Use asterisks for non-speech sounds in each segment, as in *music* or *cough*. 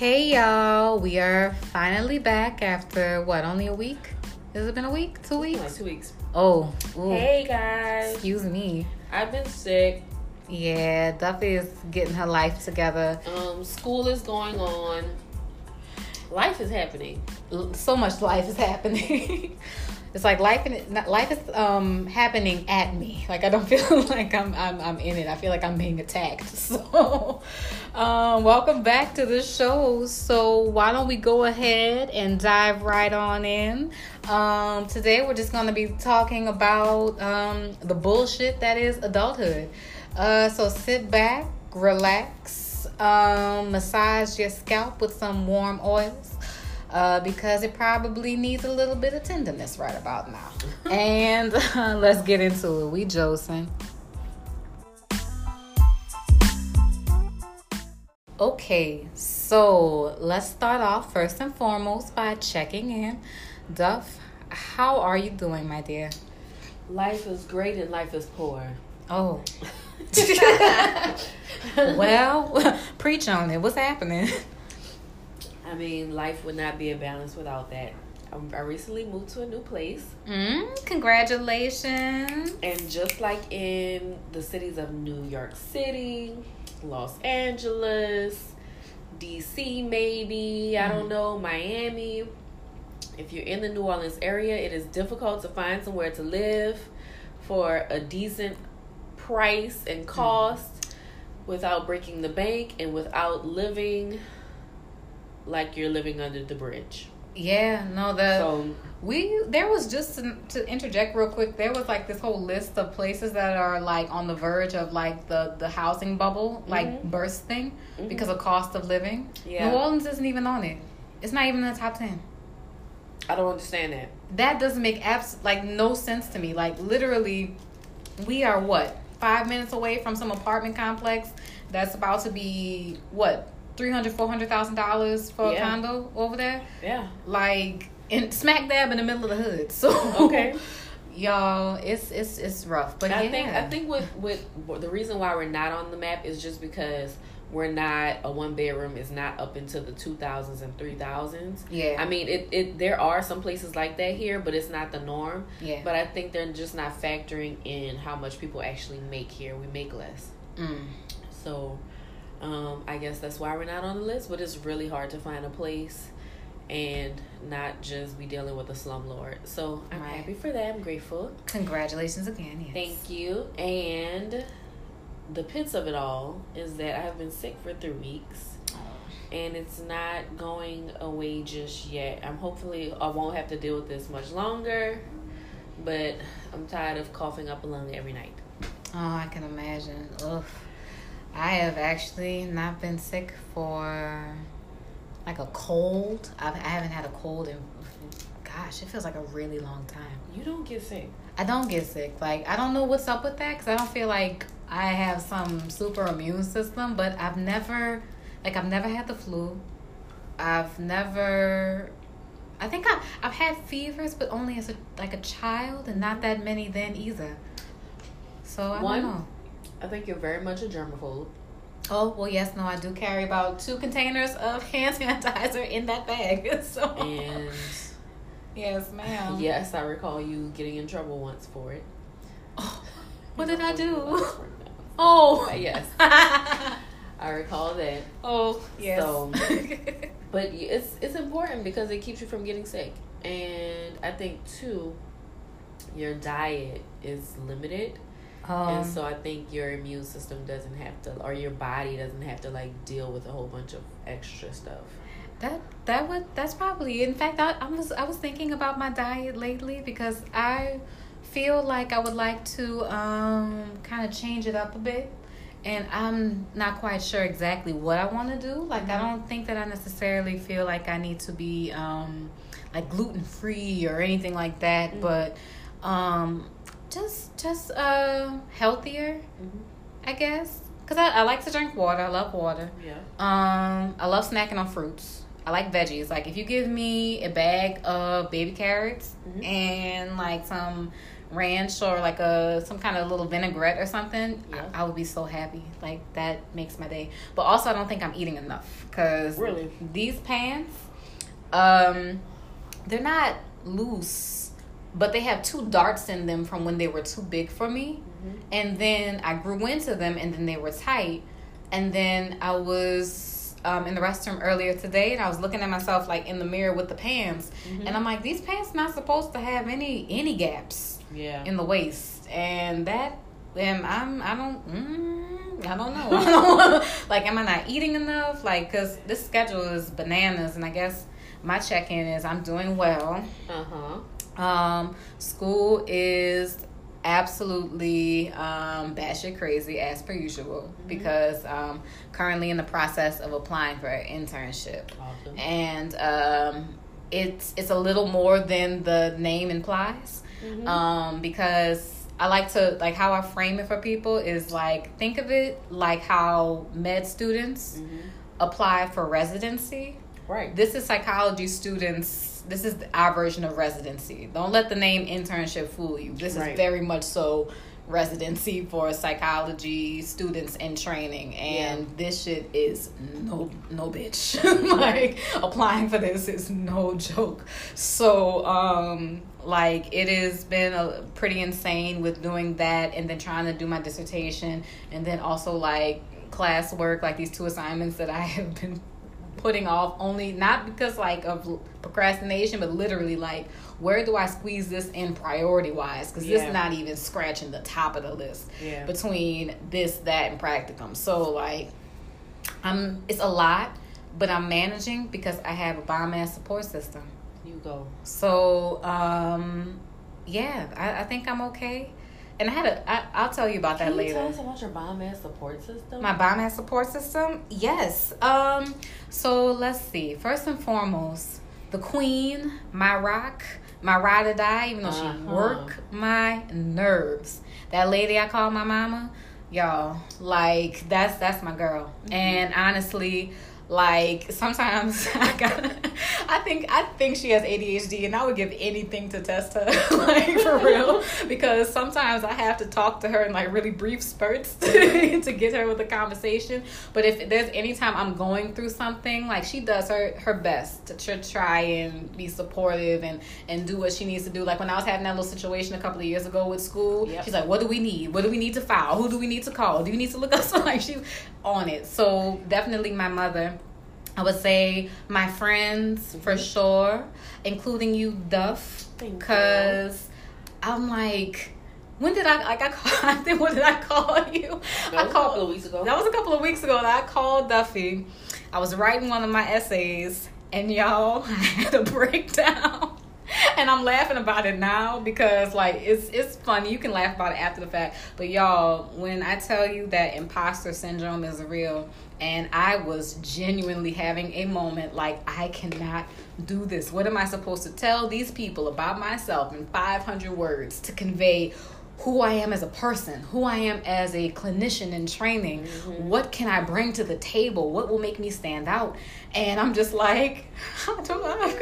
Okay, y'all, we are finally back after what? Only a week? Has it been a week? Two weeks? Like two weeks. Oh, ooh. Hey guys. excuse me. I've been sick. Yeah, Duffy is getting her life together. Um, school is going on. Life is happening. So much life is happening. *laughs* it's like life and life is um happening at me. Like I don't *laughs* feel like I'm I'm I'm in it. I feel like I'm being attacked. *laughs* So, um, welcome back to the show. So why don't we go ahead and dive right on in? Um, today we're just gonna be talking about um the bullshit that is adulthood. Uh, so sit back, relax, um, massage your scalp with some warm oils uh, because it probably needs a little bit of tenderness right about now. *laughs* and uh, let's get into it. We Josen. Okay, so let's start off first and foremost by checking in. Duff, how are you doing, my dear? Life is great and life is poor. Oh. *laughs* *laughs* well, preach on it. What's happening? I mean, life would not be a balance without that. Um, I recently moved to a new place, Mm, congratulations. and just like in the cities of New York City, Los Angeles, DC, maybe, I don't know, Miami. If you're in the New Orleans area, it is difficult to find somewhere to live for a decent price and cost without breaking the bank and without living like you're living under the bridge. Yeah, no, the So, we there was just to, to interject real quick. There was like this whole list of places that are like on the verge of like the the housing bubble like Mhm. bursting Mhm. because of cost of living. Yeah. New Orleans isn't even on it. It's not even in the top ten. I don't understand that. That doesn't make abs like no sense to me. Like literally, we are what five minutes away from some apartment complex that's about to be what three hundred four hundred thousand dollars for Yeah. a condo over there. Yeah. like in smack dab in the middle of the hood. So Okay. *laughs* y'all, it's it's it's rough. But I yeah, think I think with with the reason why we're not on the map is just because we're not a one bedroom is not up into the two thousands and three thousands. yeah, I mean, it, it there are some places like that here, but it's not the norm. yeah, But I think they're just not factoring in how much people actually make here. We make less, mm. so um, I guess that's why we're not on the list. But it's really hard to find a place and not just be dealing with a slumlord. So I'm Right. happy for that. I'm grateful. congratulations again. Yes. Thank you. And the pits of it all is that I have been sick for three weeks and it's not going away just yet. I'm hopefully I won't have to deal with this much longer, but I'm tired of coughing up a lung every night. Oh, I can imagine. Ugh. I have actually not been sick for like a cold. I've, I haven't had a cold in, gosh, it feels like a really long time. You don't get sick. I don't get sick. Like I don't know what's up with that because I don't feel like I have some super immune system. But I've never, like I've never had the flu. I've never. I think I I've had fevers, but only as a like a child, and not that many then either. So I One- don't know. I think you're very much a germaphobe. Oh well, yes, no, I do carry about two containers of hand *laughs* sanitizer in that bag. *laughs* So And yes, ma'am. yes, I recall you getting in trouble once for it. Oh, what did I do? *laughs* Oh. But yes, I recall that. oh yes. So- But it's it's important because it keeps you from getting sick. And I think too, your diet is limited, um, and so I think your immune system doesn't have to, or your body doesn't have to like deal with a whole bunch of extra stuff. That that would that's probably in fact I, I was I was thinking about my diet lately because I feel like I would like to um kind of change it up a bit and I'm not quite sure exactly what I want to do like I Mhm. don't think that I necessarily feel like I need to be um like gluten free or anything like that Mhm. but um just just uh healthier I guess cuz I, I like to drink water I love water Yeah. um, I love snacking on fruits. I like veggies. Like if you give me a bag of baby carrots Mhm. and like some ranch or like a some kind of little vinaigrette or something, Yeah. I, I would be so happy. Like that makes my day. But also, I don't think I'm eating enough because Really? these pants, um, they're not loose, but they have two darts in them from when they were too big for me, Mhm. and then I grew into them, and then they were tight, and then I was. Um, in the restroom earlier today, and I was looking at myself like in the mirror with the pants, Mhm. and I'm like, these pants not supposed to have any any gaps Yeah. in the waist, and that um, I'm I don't mm, I don't know I *laughs* don't, *laughs* like am I not eating enough like because this schedule is bananas, and I guess my check in is I'm doing well. Uh huh. Um, school is absolutely um, batshit crazy as per usual because um, currently in the process of applying for an internship Awesome. and um, it's it's a little more than the name implies Mhm. um, because I like to like how I frame it for people is like think of it like how med students Mhm. apply for residency. Right. This is psychology students. This is our version of residency. Don't let the name internship fool you. This Right. is very much so residency for psychology students in training and this shit is no no bitch *laughs* like applying for this is no joke so um like it has been a pretty insane with doing that and then trying to do my dissertation and then also like classwork like these two assignments that i *laughs* have been putting off only not because like of procrastination but literally like where do i squeeze this in priority wise because this Yeah. is not even scratching the top of the list Yeah. between this that and practicum so like i'm it's a lot but i'm managing because i have a bomb ass support system you go. so um yeah I, I think i'm okay and i had a I, i'll tell you about that you later tell us about your bomb ass support system? my bomb ass support system? Yes. Um, so let's see. First and foremost, the queen, my rock, my ride or die, even though she Uh-huh. work my nerves. That lady I call my mama, y'all, like that's that's my girl. And honestly, like sometimes *laughs* I got I think I think she has ADHD and I would give anything to test her *laughs* like for real. *laughs* Because sometimes I have to talk to her in like really brief spurts to get her with a conversation. But if there's any time I'm going through something like she does her her best to tr- try and be supportive and and do what she needs to do. Like when I was having that little situation a couple of years ago with school Yep. she's like what do we need? What do we need to file? Who do we need to call? Do you need to look up so like she's on it so definitely my mother I would say my friends mm-hmm. for sure, including you, Duff, because I'm like, when did I like I call? I think when did I call you? That I was a couple of weeks ago. That was a couple of weeks ago that I called Duffy. I was writing one of my essays, and y'all, I *laughs* had a breakdown. *laughs* And I'm laughing about it now because like it's it's funny. You can laugh about it after the fact. But y'all, when I tell you that imposter syndrome is real and I was genuinely having a moment like I cannot do this. What am I supposed to tell these people about myself in 500 words to convey who I am as a person, who I am as a clinician in training. Mm-hmm. What can I bring to the table? What will make me stand out? And I'm just like, I don't know. *laughs* Nothing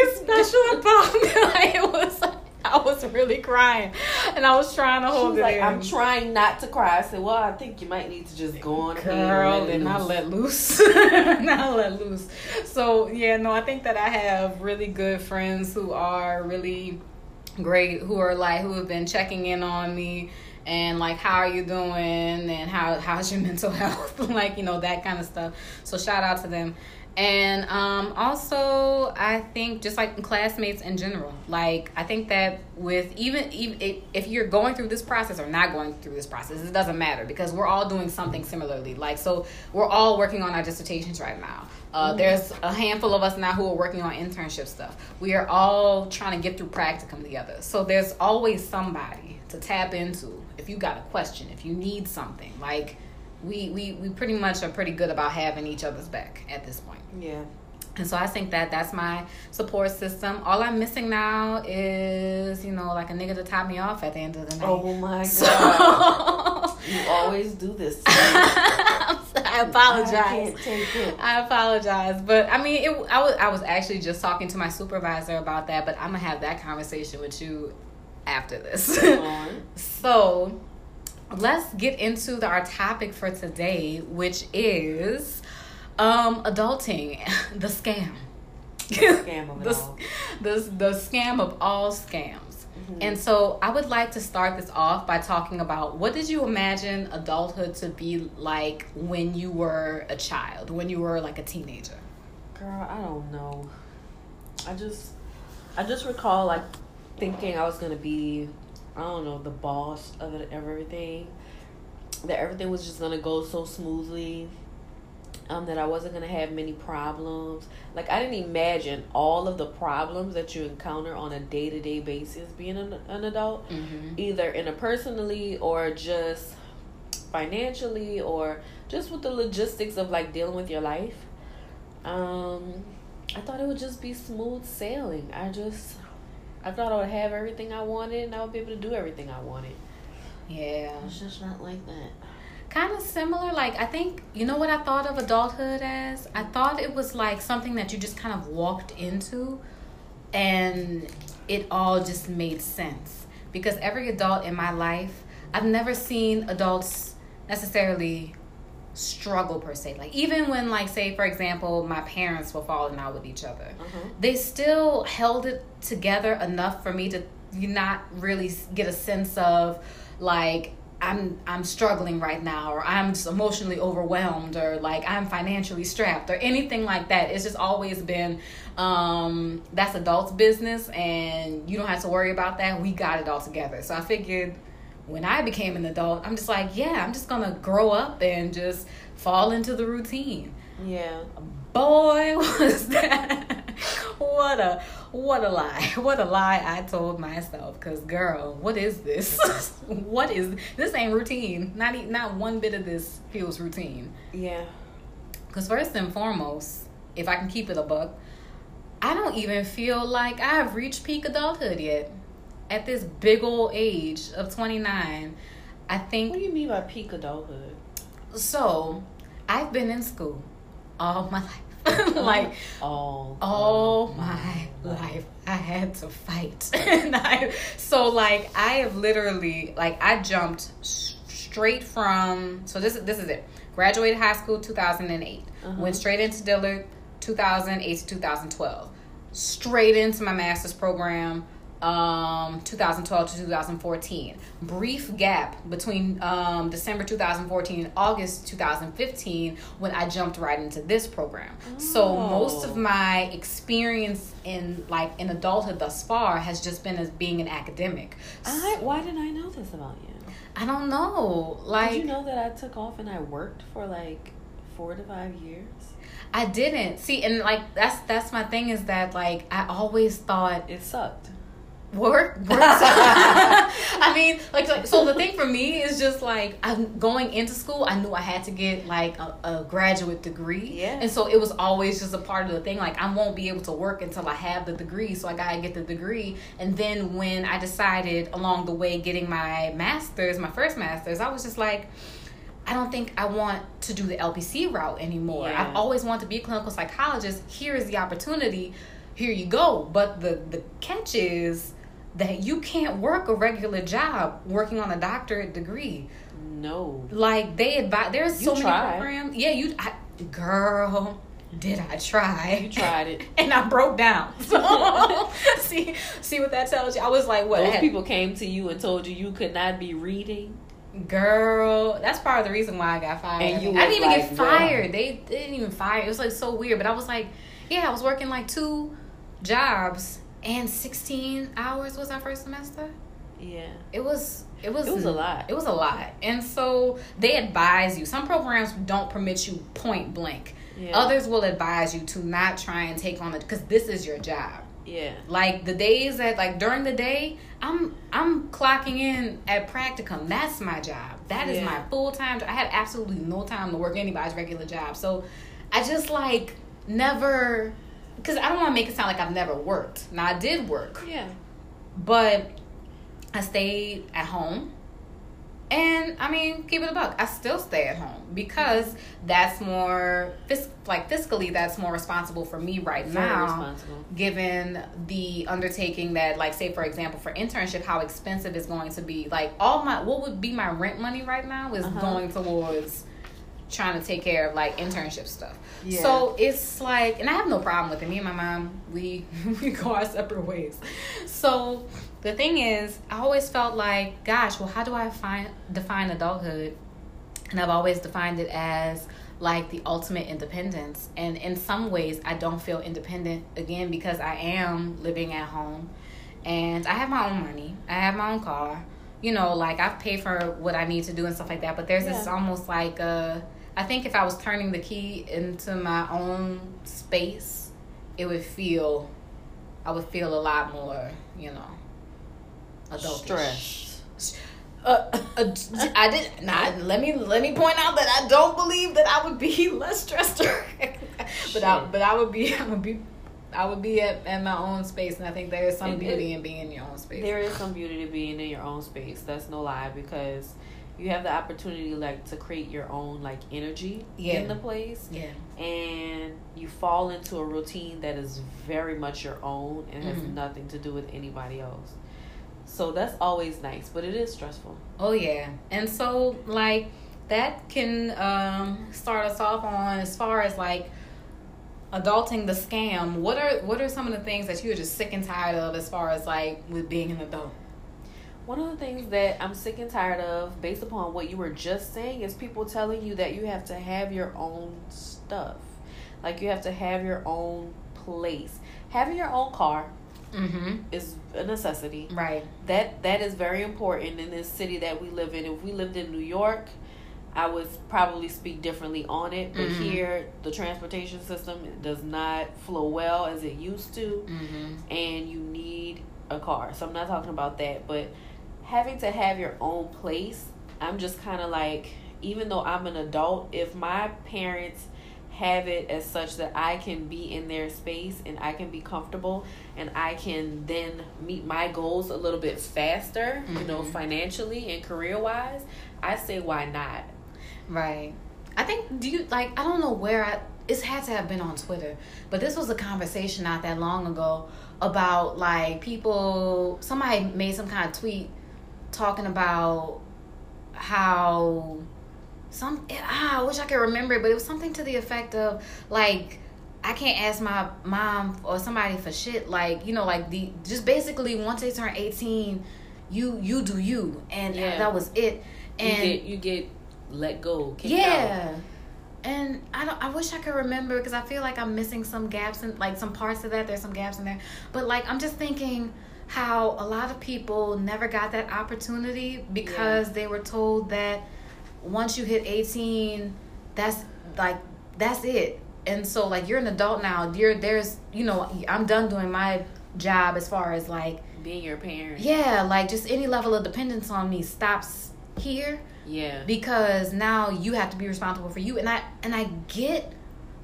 is special about me. *laughs* Like, it was, like, I was really crying, and I was trying to hold was it like, in. I'm trying not to cry. I said, Well, I think you might need to just go on girl and and not let loose *laughs* not let loose so yeah no i think that i have really good friends who are really great who are like who have been checking in on me and like how are you doing and how how's your *laughs* mental health? *laughs* Like you know that kind of stuff. So shout out to them and um also i think just like classmates in general like i think that with even even if- if you're going through this process or not going through this process it doesn't matter because we're all doing something similarly. Like so we're all working on our dissertations right now. Uh, there's a handful of us now who are working on internship stuff. We are all trying to get through practicum together. So there's always somebody to tap into if you got a question if you need something. Like we, we, we pretty much are pretty good about having each other's back at this point Yeah. and so I think that that's my support system. All I'm missing now is, you know, like a nigga to top me off at the end of the night. Oh my *laughs* So- god. you always do this. *laughs* I apologize. I can't take it. I apologize, but I mean, it, I was I was actually just talking to my supervisor about that, but I'm gonna have that conversation with you after this. Come on. *laughs* so let's get into the, our topic for today, which is um, adulting, *laughs* the scam. The scam of *laughs* the, all. the, the scam of all scams. Mhm. And so I would like to start this off by talking about what did you imagine adulthood to be like when you were a child, when you were like a teenager? Girl, I don't know. I just, I just recall like thinking I was gonna be, I don't know, the boss of it, of everything. That everything was just gonna go so smoothly. Um, that I wasn't gonna have many problems. Like I didn't imagine all of the problems that you encounter on a day to day basis being an, an adult, Mm-hmm. either interpersonally or just financially or just with the logistics of like dealing with your life. Um, I thought it would just be smooth sailing. I just, I thought I would have everything I wanted and I would be able to do everything I wanted. Yeah. It's just not like that. Kind of similar. Like, I think, you know what I thought of adulthood as? I thought it was like something that you just kind of walked into and it all just made sense. Because every adult in my life, I've never seen adults necessarily struggle per se. Like, even when, like, say, for example, my parents were falling out with each other, Uh-huh. they still held it together enough for me to not really get a sense of like I'm I'm struggling right now or I'm just emotionally overwhelmed or like I'm financially strapped or anything like that. It's just always been um that's adults business and you don't have to worry about that. We got it all together. So I figured when I became an adult, I'm just like, yeah, I'm just to grow up and just fall into the routine. Yeah. boy *laughs* was that what a what a lie. *laughs* What a lie i told myself because girl what is this? *laughs* What is this ain't routine. Not e- not one bit of this feels routine. Yeah. because first and foremost if i can keep it a buck i don't even feel like i've reached peak adulthood yet at this big old age of 29 i think What do you mean by peak adulthood? so i've been in school all my *laughs* life. Like all all my life. i had to fight. *laughs* And I, so like i have literally like i jumped straight from so this is this is it. Graduated high school 2008 Uh-huh. went straight into dillard 2008 to 2012 straight into my master's program um 2012 to 2014 brief gap between um december 2014 and august 2015 when i jumped right into this program so Oh. most of my experience in like in adulthood thus far has just been as being an academic I, why didn't I know this about you? i don't know like Did you know that I took off and I worked for like four to five years? i didn't see and like that's that's my thing is that like i always thought It sucked. Work works *laughs* *laughs* i mean like, like so the thing for me is just like i'm going into school i knew i had to get like a, a graduate degree Yeah. and so it was always just a part of the thing like i won't be able to work until i have the degree so i gotta get the degree and then when i decided along the way getting my master's my first master's i was just like I don't think I want to do the LPC route anymore. Yeah. I've always wanted to be a clinical psychologist. Here is the opportunity. Here you go. But the the catch is that you can't work a regular job working on a doctorate degree. No. Like they advise, there's so many programs. Yeah, you, I, girl, did I try? You tried it. *laughs* and I broke down. *laughs* So *laughs* see, see what that tells you. I was like, what? Those had- people came to you and told you you could not be reading. Girl, that's part of the reason why I got fired. And you I didn't even get like, girl. fired. They didn't even fire. It was like so weird. But I was like, yeah, I was working like two jobs and 16 hours was our first semester. Yeah. It was it was It was a lot. It was a lot. And so they advise you. Some programs don't permit you point blank. Yeah. Others will advise you to not try and take on it because this is your job. Yeah. Like the days that like during the day, I'm I'm clocking in at practicum. That's my job. That is Yeah. my full time. job I had absolutely no time to work anybody's regular job. So I just like never because I don't want to make it sound like I've never worked. Now I did work, Yeah. but I stayed at home And I mean, keep it a buck. I still stay at home because that's more fis- like fiscally that's more responsible for me right Very now. responsible. Given the undertaking that, like, say for example, for internship, how expensive it's going to be. Like, all my what would be my rent money right now is Uh-huh. going towards trying to take care of like internship stuff. Yeah. So it's like, and I have no problem with it. Me and my mom, we *laughs* we go our separate ways. So the thing is, I always felt like, gosh, well, how do I find define adulthood? And I've always defined it as like the ultimate independence. And in some ways, I don't feel independent again because I am living at home, and I have my own money. I have my own car. You know, like I've paid for what I need to do and stuff like that. But there's this almost like uh I think if I was turning the key into my own space, it would feel, I would feel a lot more, you know, adultish. Stress. Uh, uh, I did not. Let me let me point out that I don't believe that I would be *laughs* less stressed. *laughs* but I but I would be *laughs* I would be I would be at, at my own space, and I think there is some And beauty it- in being in your own space. There is some beauty to being in your own space. That's no lie because you have the opportunity like to create your own like energy Yeah. in the place yeah, and you fall into a routine that is very much your own and has Mhm. nothing to do with anybody else. So that's always nice, but it is stressful. Oh yeah. And so like that can um start us off on as far as like adulting the scam. What are what are some of the things that you're just sick and tired of as far as like with being an adult? One of the things that I'm sick and tired of, based upon what you were just saying, is people telling you that you have to have your own stuff. Like you have to have your own place. Having your own car Mm-hmm. is a necessity. Right. That that is very important in this city that we live in. If we lived in New York, I would probably speak differently on it. But Mhm. here, the transportation system does not flow well as it used to Mm-hmm. and you need a car. So I'm not talking about that, but having to have your own place, I'm just kind of like, even though I'm an adult, if my parents have it as such that I can be in their space and I can be comfortable and I can then meet my goals a little bit faster, you know, Mhm. financially and career wise, I say why not? Right. I think do you like I don't know where I it's had to have been on Twitter, but this was a conversation not that long ago about like people somebody made some kind of tweet talking about how some ah, I wish I could remember it, but it was something to the effect of like I can't ask my mom or somebody for shit like you know like the just basically once they turn 18 you you do you and Yeah. that was it and you get you get let go, kicked out. yeah. And I don't. I wish I could remember because I feel like I'm missing some gaps in like some parts of that. There's some gaps in there, but like I'm just thinking how a lot of people never got that opportunity because they were told that once you hit 18, that's like that's it. And so like you're an adult now. You're there's you know I'm done doing my job as far as like being your parent. yeah like just any level of dependence on me stops here Yeah. because now you have to be responsible for you and i and i get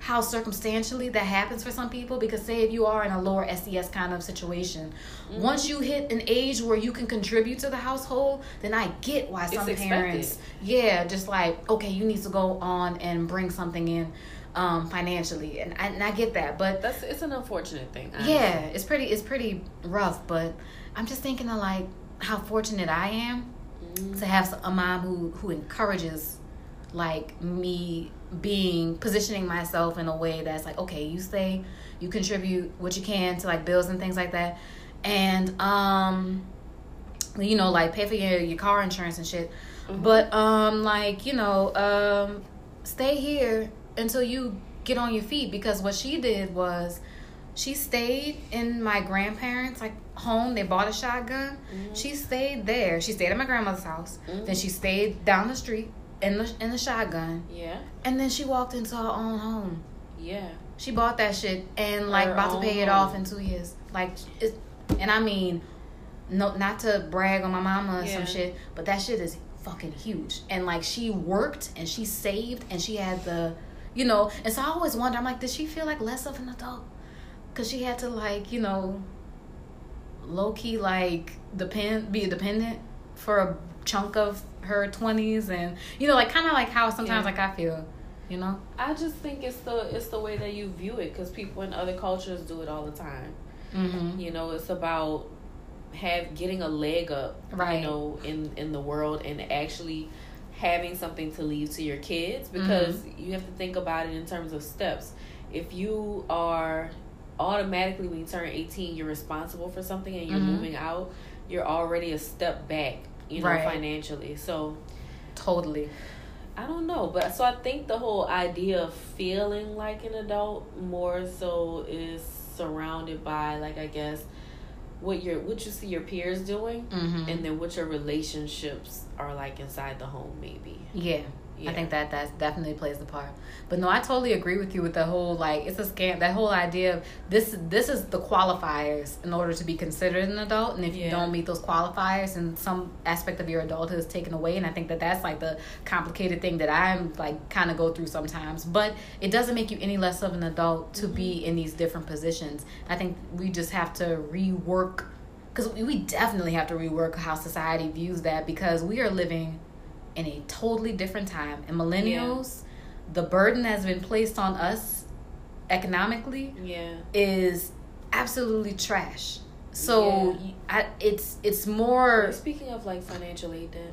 how circumstantially that happens for some people because say if you are in a lower SES kind of situation Mm-hmm. once you hit an age where you can contribute to the household then i get why some parents yeah just like okay you need to go on and bring something in um financially and I, and I get that but That's it's an unfortunate thing. honestly. yeah it's pretty it's pretty rough but i'm just thinking of like how fortunate i am Mhm. to have a mom who who encourages like me being positioning myself in a way that's like okay you stay you contribute what you can to like bills and things like that. And um you know like pay for your your car insurance and shit. Mhm. but um like you know um stay here until you get on your feet. Because what she did was she stayed in my grandparents like home. They bought a shotgun. Mhm. she stayed there. She stayed at my grandmother's house. Then she stayed down the street in the in the shotgun Yeah. and then she walked into her own home Yeah. she bought that shit and like Her about to pay it own off in two years like it's, and i mean no not to brag on my mama or Yeah. some shit but that shit is fucking huge and like she worked and she saved and she had the you know and so i always wonder i'm like did she feel like less of an adult because she had to like you know low-key like depend be a dependent for a chunk of her 20s and you know like kind of like how sometimes Yeah. like i feel you know I just think it's the it's the way that you view it because people in other cultures do it all the time. mm-hmm. You know, it's about have getting a leg up, Right. you know, in in the world and actually having something to leave to your kids because you have to think about it in terms of steps. If you are automatically when you turn 18 you're responsible for something and you're Mhm. moving out, you're already a step back, you know, Right. financially. So totally I don't know, but so I think the whole idea of feeling like an adult more so is surrounded by like I guess what your what you see your peers doing mm-hmm. and then what your relationships are like inside the home maybe. yeah Yeah. I think that that definitely plays the part. But no, I totally agree with you with the whole like it's a scam. That whole idea of this this is the qualifiers in order to be considered an adult, and if you don't meet those qualifiers, and some aspect of your adulthood is taken away, and I think that that's like the complicated thing that I'm like kind of go through sometimes. But it doesn't make you any less of an adult to be mm-hmm. in these different positions. I think we just have to rework because we definitely have to rework how society views that because we are living in a totally different time. And millennials, the burden that's been placed on us economically Yeah. is absolutely trash. So Yeah. I, it's it's more Speaking of like financial aid debt.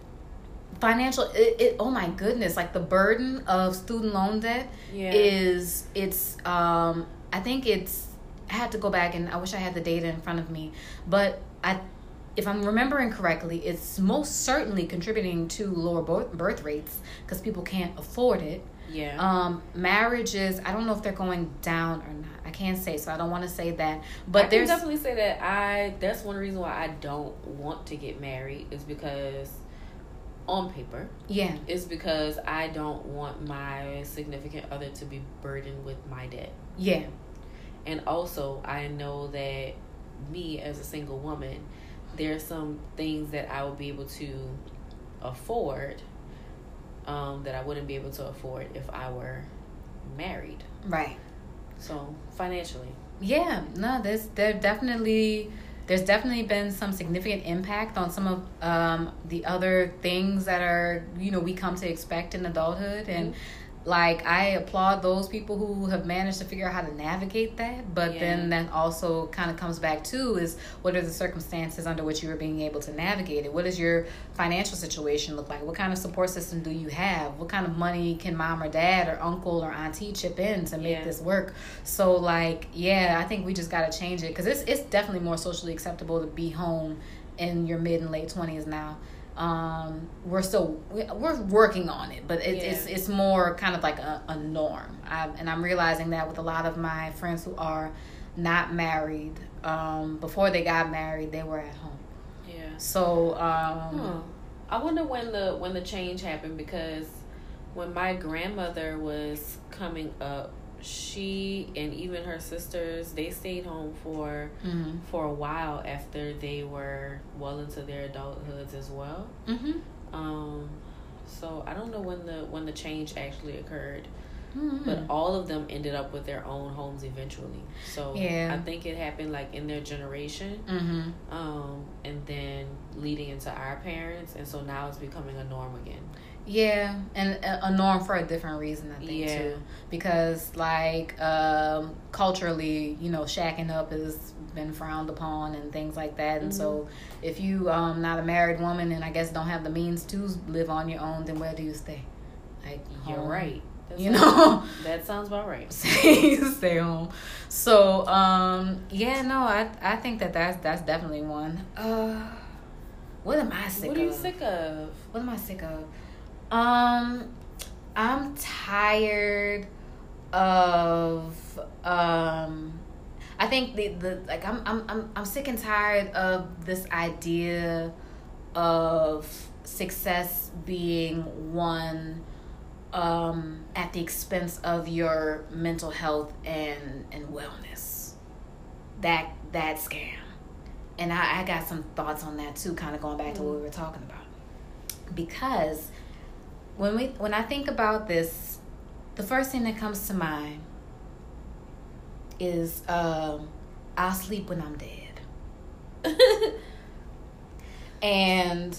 financial. It, it oh my goodness, like the burden of student loan debt Yeah. is it's um I think it's I had to go back and I wish I had the data in front of me, but I if I'm remembering correctly, it's most certainly contributing to lower birth, birth rates because people can't afford it. yeah. Um, marriages, I don't know if they're going down or not. I can't say, so I don't want to say that. I But can there's definitely say that I that's one reason why I don't want to get married is because on paper yeah, is because I don't want my significant other to be burdened with my debt. yeah, And also, I know that me as a single woman, there are some things that I will be able to afford um, that I wouldn't be able to afford if I were married. right. So, financially. Yeah, no, there's there definitely there's definitely been some significant impact on some of um, the other things that are you know we come to expect in adulthood and like I applaud those people who have managed to figure out how to navigate that but Yeah. then that also kind of comes back to is what are the circumstances under which you are being able to navigate it? What does your financial situation look like? What kind of support system do you have? What kind of money can mom or dad or uncle or auntie chip in to make Yeah. this work? So like yeah i think we just got to change it because it's, it's definitely more socially acceptable to be home in your mid and late 20s now um we're still we- we're working on it but it, it's it's more kind of like a, a norm I, and i'm realizing that with a lot of my friends who are not married um before they got married they were at home Yeah. so um Huh. I wonder when the when the change happened because when my grandmother was coming up, she and even her sisters they stayed home for mhm. for a while after they were well into their adulthoods as well. Mhm. Um, so I don't know when the when the change actually occurred, Mhm. but all of them ended up with their own homes eventually. So Yeah. I think it happened like in their generation Mhm. um, and then leading into our parents, and so now it's becoming a norm again. Yeah, and a, norm for a different reason, I think Yeah. too. Because like um, culturally, you know, shacking up has been frowned upon and things like that. And so, Mm-hmm. if you um not a married woman and I guess don't have the means to live on your own, then where do you stay? Like You're home. right. That You know. *laughs* that sounds about right. *laughs* stay stay home. So um yeah, no, I I think that that's that's definitely one. Uh, what am I sick of? What are you of? sick of? What am I sick of? Um, I'm tired of um. I think the the like I'm I'm I'm I'm sick and tired of this idea of success being one um at the expense of your mental health and and wellness. That that scam. And I, I got some thoughts on that too, kind of going back to what we were talking about. Because when we when I think about this, the first thing that comes to mind is um, I'll sleep when I'm dead. *laughs* And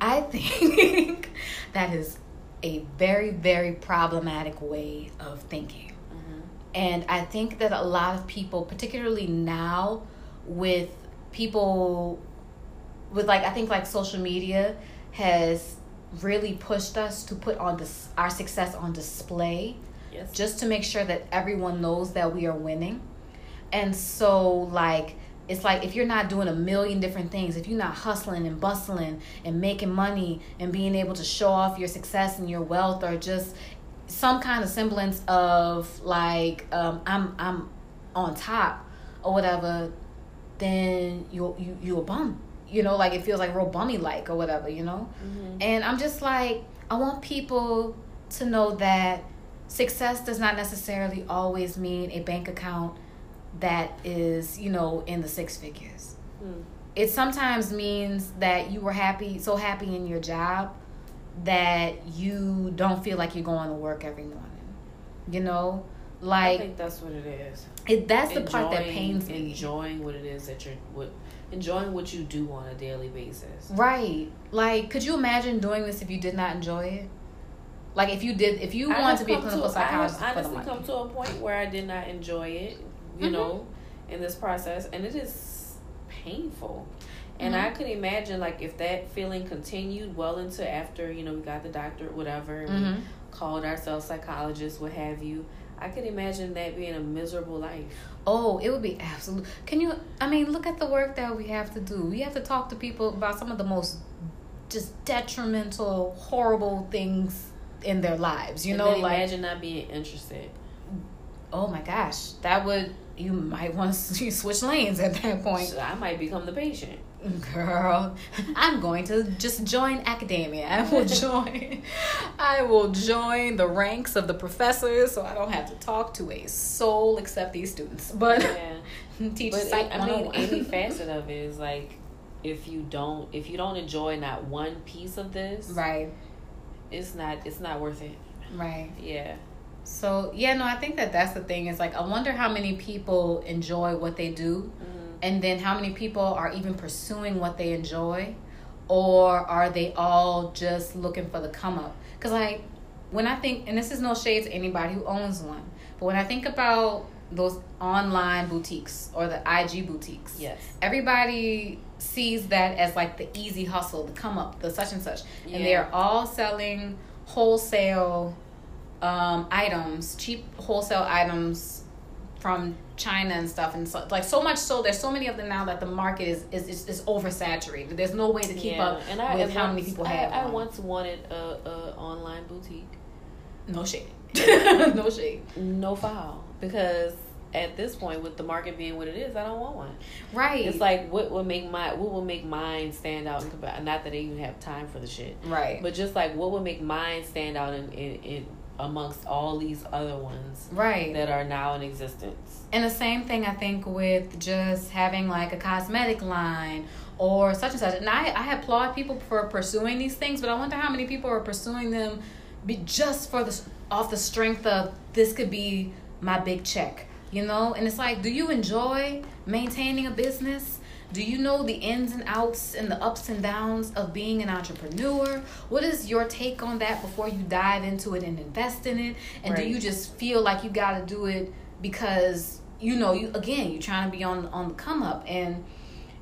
I think *laughs* that is a very, very problematic way of thinking. Mm-hmm. And I think that a lot of people, particularly now with people with like I think like social media has really pushed us to put on this our success on display Yes. just to make sure that everyone knows that we are winning. And so like it's like if you're not doing a million different things, if you're not hustling and bustling and making money and being able to show off your success and your wealth or just some kind of semblance of like um, I'm I'm on top or whatever, then you you you a bum. You know, like it feels like real bummy like or whatever, you know? Mhm. And I'm just like, I want people to know that success does not necessarily always mean a bank account that is, you know, in the six figures. Hmm. It sometimes means that you were happy, so happy in your job that you don't feel like you're going to work every morning. You know? I Like think that's what it is. it that's the part that pains me. Enjoying what it is that you're what enjoying what you do on a daily basis. Right. Like, could you imagine doing this if you did not enjoy it? Like, if you did, if you I wanted have to be a clinical I have psychologist for the honestly come to a point where I did not enjoy it, you Mhm. know, in this process, and it is painful. And Mhm. I could imagine like if that feeling continued well into after you know we got the doctor, whatever, Mhm. we called ourselves psychologists, what have you. I could imagine that being a miserable life. Oh, it would be absolute. Can you? I mean, look at the work that we have to do. We have to talk to people about some of the most just detrimental, horrible things in their lives. You And know, like imagine not being interested. oh my gosh, that would you might want to *laughs* switch lanes at that point. So I might become the patient. Girl, I'm going to just join academia. I will *laughs* join. I will join the ranks of the professors, so I don't have to talk to a soul except these students. But Yeah. *laughs* teach But psych it, I mean, any facet of it is like, if you don't, if you don't enjoy not one piece of this, right, it's not, it's not worth it. right. Yeah. So yeah, no, I think that that's the thing. Is like I wonder how many people enjoy what they do, Mm-hmm. And then how many people are even pursuing what they enjoy, or are they all just looking for the come up? Because like when I think, and this is no shade to anybody who owns one, but when I think about those online boutiques or the IG boutiques, Yes. everybody sees that as like the easy hustle, the come up, the such and such, and they are all selling wholesale um, items, cheap wholesale items from China and stuff, and so like so much so there's so many of them now that the market is is is, is oversaturated. There's no way to keep yeah. up and I, with how many once- people I, have. I once wanted a, a online boutique. no shade, *laughs* *laughs* no shade. No foul. Because at this point, with the market being what it is, I don't want one. Right. It's like what would make my what would make mine stand out and Not that I even have time for the shit. right. But just like what would make mine stand out in, in, in amongst all these other ones right. that are now in existence. And the same thing I think with just having like a cosmetic line or such and such. And I, I applaud people for pursuing these things, but I wonder how many people are pursuing them be just for the off the strength of this could be my big check, you know? And it's like, do you enjoy maintaining a business? Do you know the ins and outs and the ups and downs of being an entrepreneur? What is your take on that before you dive into it and invest in it? And do you just feel like you got to do it because you know you again you're trying to be on on the come up and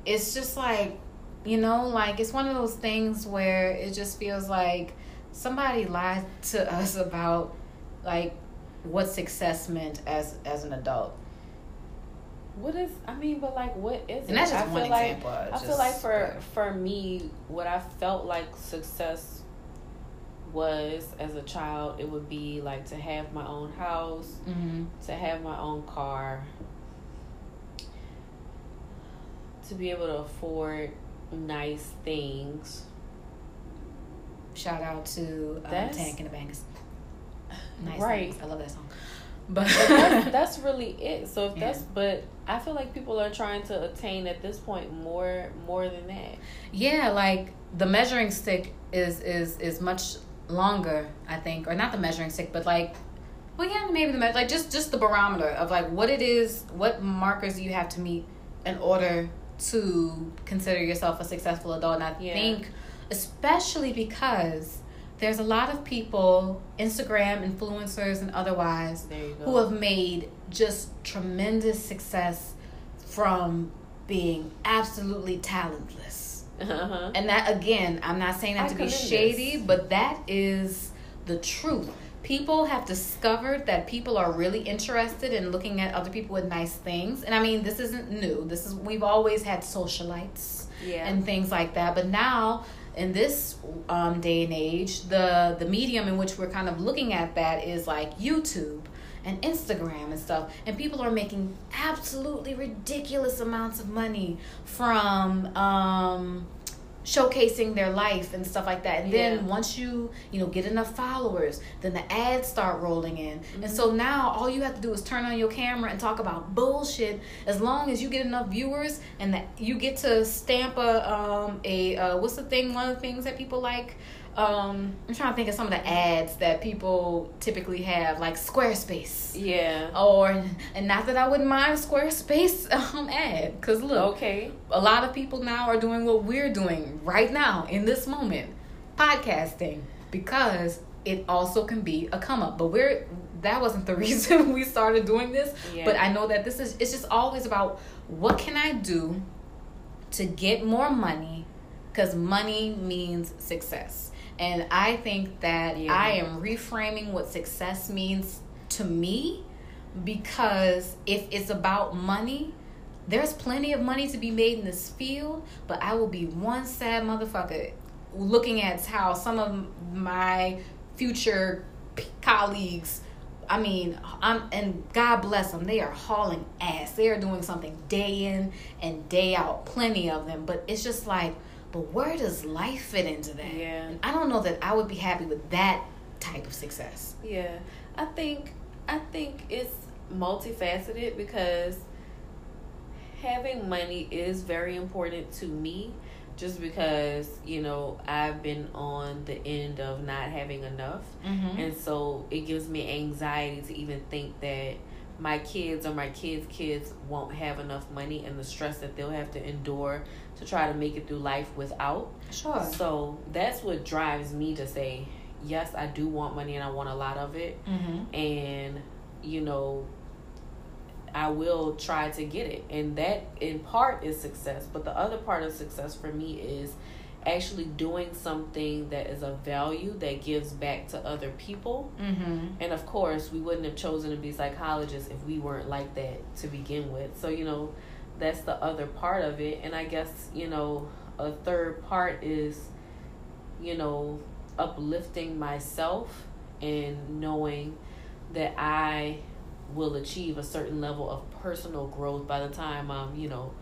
it's just like you know like it's one of those things where it just feels like somebody lied to *laughs* us about like what success meant as as an adult What is I mean, but like what is it? and that's just I one feel like example I feel like for but- for me, what I felt like success was as a child, it would be like to have my own house, Mhm. to have my own car, to be able to afford nice things. shout out to um, Tank and the Bangas nice Right. things. i love that song but But that's, *laughs* that's really it. So if Yeah. that's, but I feel like people are trying to attain at this point more more than that. Yeah, like the measuring stick is is is much longer, I think, or not the measuring stick, but like, well, yeah, maybe the me- like just just the barometer of like what it is, what markers you have to meet in order to consider yourself a successful adult. And I Yeah. think especially because there's a lot of people, Instagram influencers and otherwise, There you go. who have made just tremendous success from being absolutely talentless. uh-huh. And that again, I'm not saying that I to be shady, this. but that is the truth. People have discovered that people are really interested in looking at other people with nice things. And I mean, this isn't new. This is we've always had socialites Yeah. and things like that. But now, in this um, day and age, the the medium in which we're kind of looking at that is like YouTube and Instagram and stuff, and people are making absolutely ridiculous amounts of money from. Um, showcasing their life and stuff like that and Yeah. then once you you know get enough followers then the ads start rolling in and Mm-hmm. so now all you have to do is turn on your camera and talk about bullshit as long as you get enough viewers and that you get to stamp a um a uh, what's the thing one of the things that people like um i'm trying to think of some of the ads that people typically have like squarespace yeah. or and not that i wouldn't mind a squarespace *laughs* um ad because look Okay. a lot of people now are doing what we're doing right now in this moment podcasting because it also can be a come up but we're that wasn't the *laughs* reason we started doing this Yeah. but i know that this is it's just always about what can i do to get more money because money means success and i think that Yeah. i am reframing what success means to me because if it's about money there's plenty of money to be made in this field, but I will be one sad motherfucker looking at how some of my future colleagues. I mean, I'm and God bless them. They are hauling ass. They are doing something day in and day out. Plenty of them, but it's just like, but where does life fit into that? Yeah. And I don't know that I would be happy with that type of success. Yeah, I think I think it's multifaceted because having money is very important to me just because, you know, I've been on the end of not having enough. Mm-hmm. And so it gives me anxiety to even think that my kids or my kids' kids won't have enough money and the stress that they'll have to endure to try to make it through life without. Sure. So that's what drives me to say, yes, I do want money and I want a lot of it. Mm-hmm. And, you know, I will try to get it. And that in part is success. But the other part of success for me is actually doing something that is of value that gives back to other people. Mm-hmm. And of course, we wouldn't have chosen to be psychologists if we weren't like that to begin with. So, you know, that's the other part of it. And I guess, you know, a third part is, you know, uplifting myself and knowing that I will achieve a certain level of personal growth by the time I'm, you know,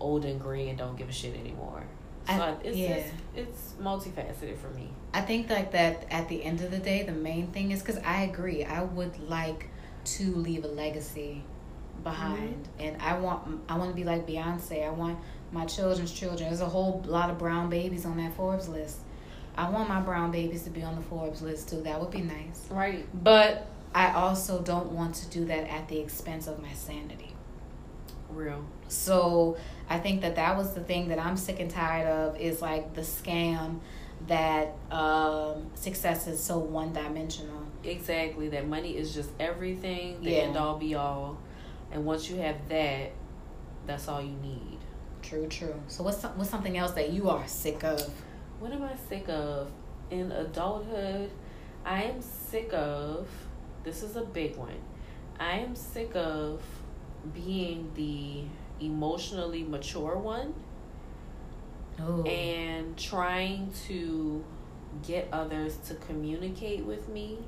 old and gray and don't give a shit anymore. So I- it's, yeah. it's it's multifaceted for me. I think like that at the end of the day, the main thing is because I agree. I would like to leave a legacy behind, and I want I want to be like Beyonce. I want my children's children. There's a whole lot of brown babies on that Forbes list. I want my brown babies to be on the Forbes list too. That would be nice. Right. But I also don't want to do that at the expense of my sanity. Real. So I think that that was the thing that I'm sick and tired of is like the scam that um, success is so one dimensional. Exactly. That money is just everything, the Yeah. end all be all. And once you have that, that's all you need. True, true. So what's what's something else that you are sick of? What am I sick of? In adulthood, I am sick of this is a big one. I am sick of being the emotionally mature one Oh, and trying to get others to communicate with me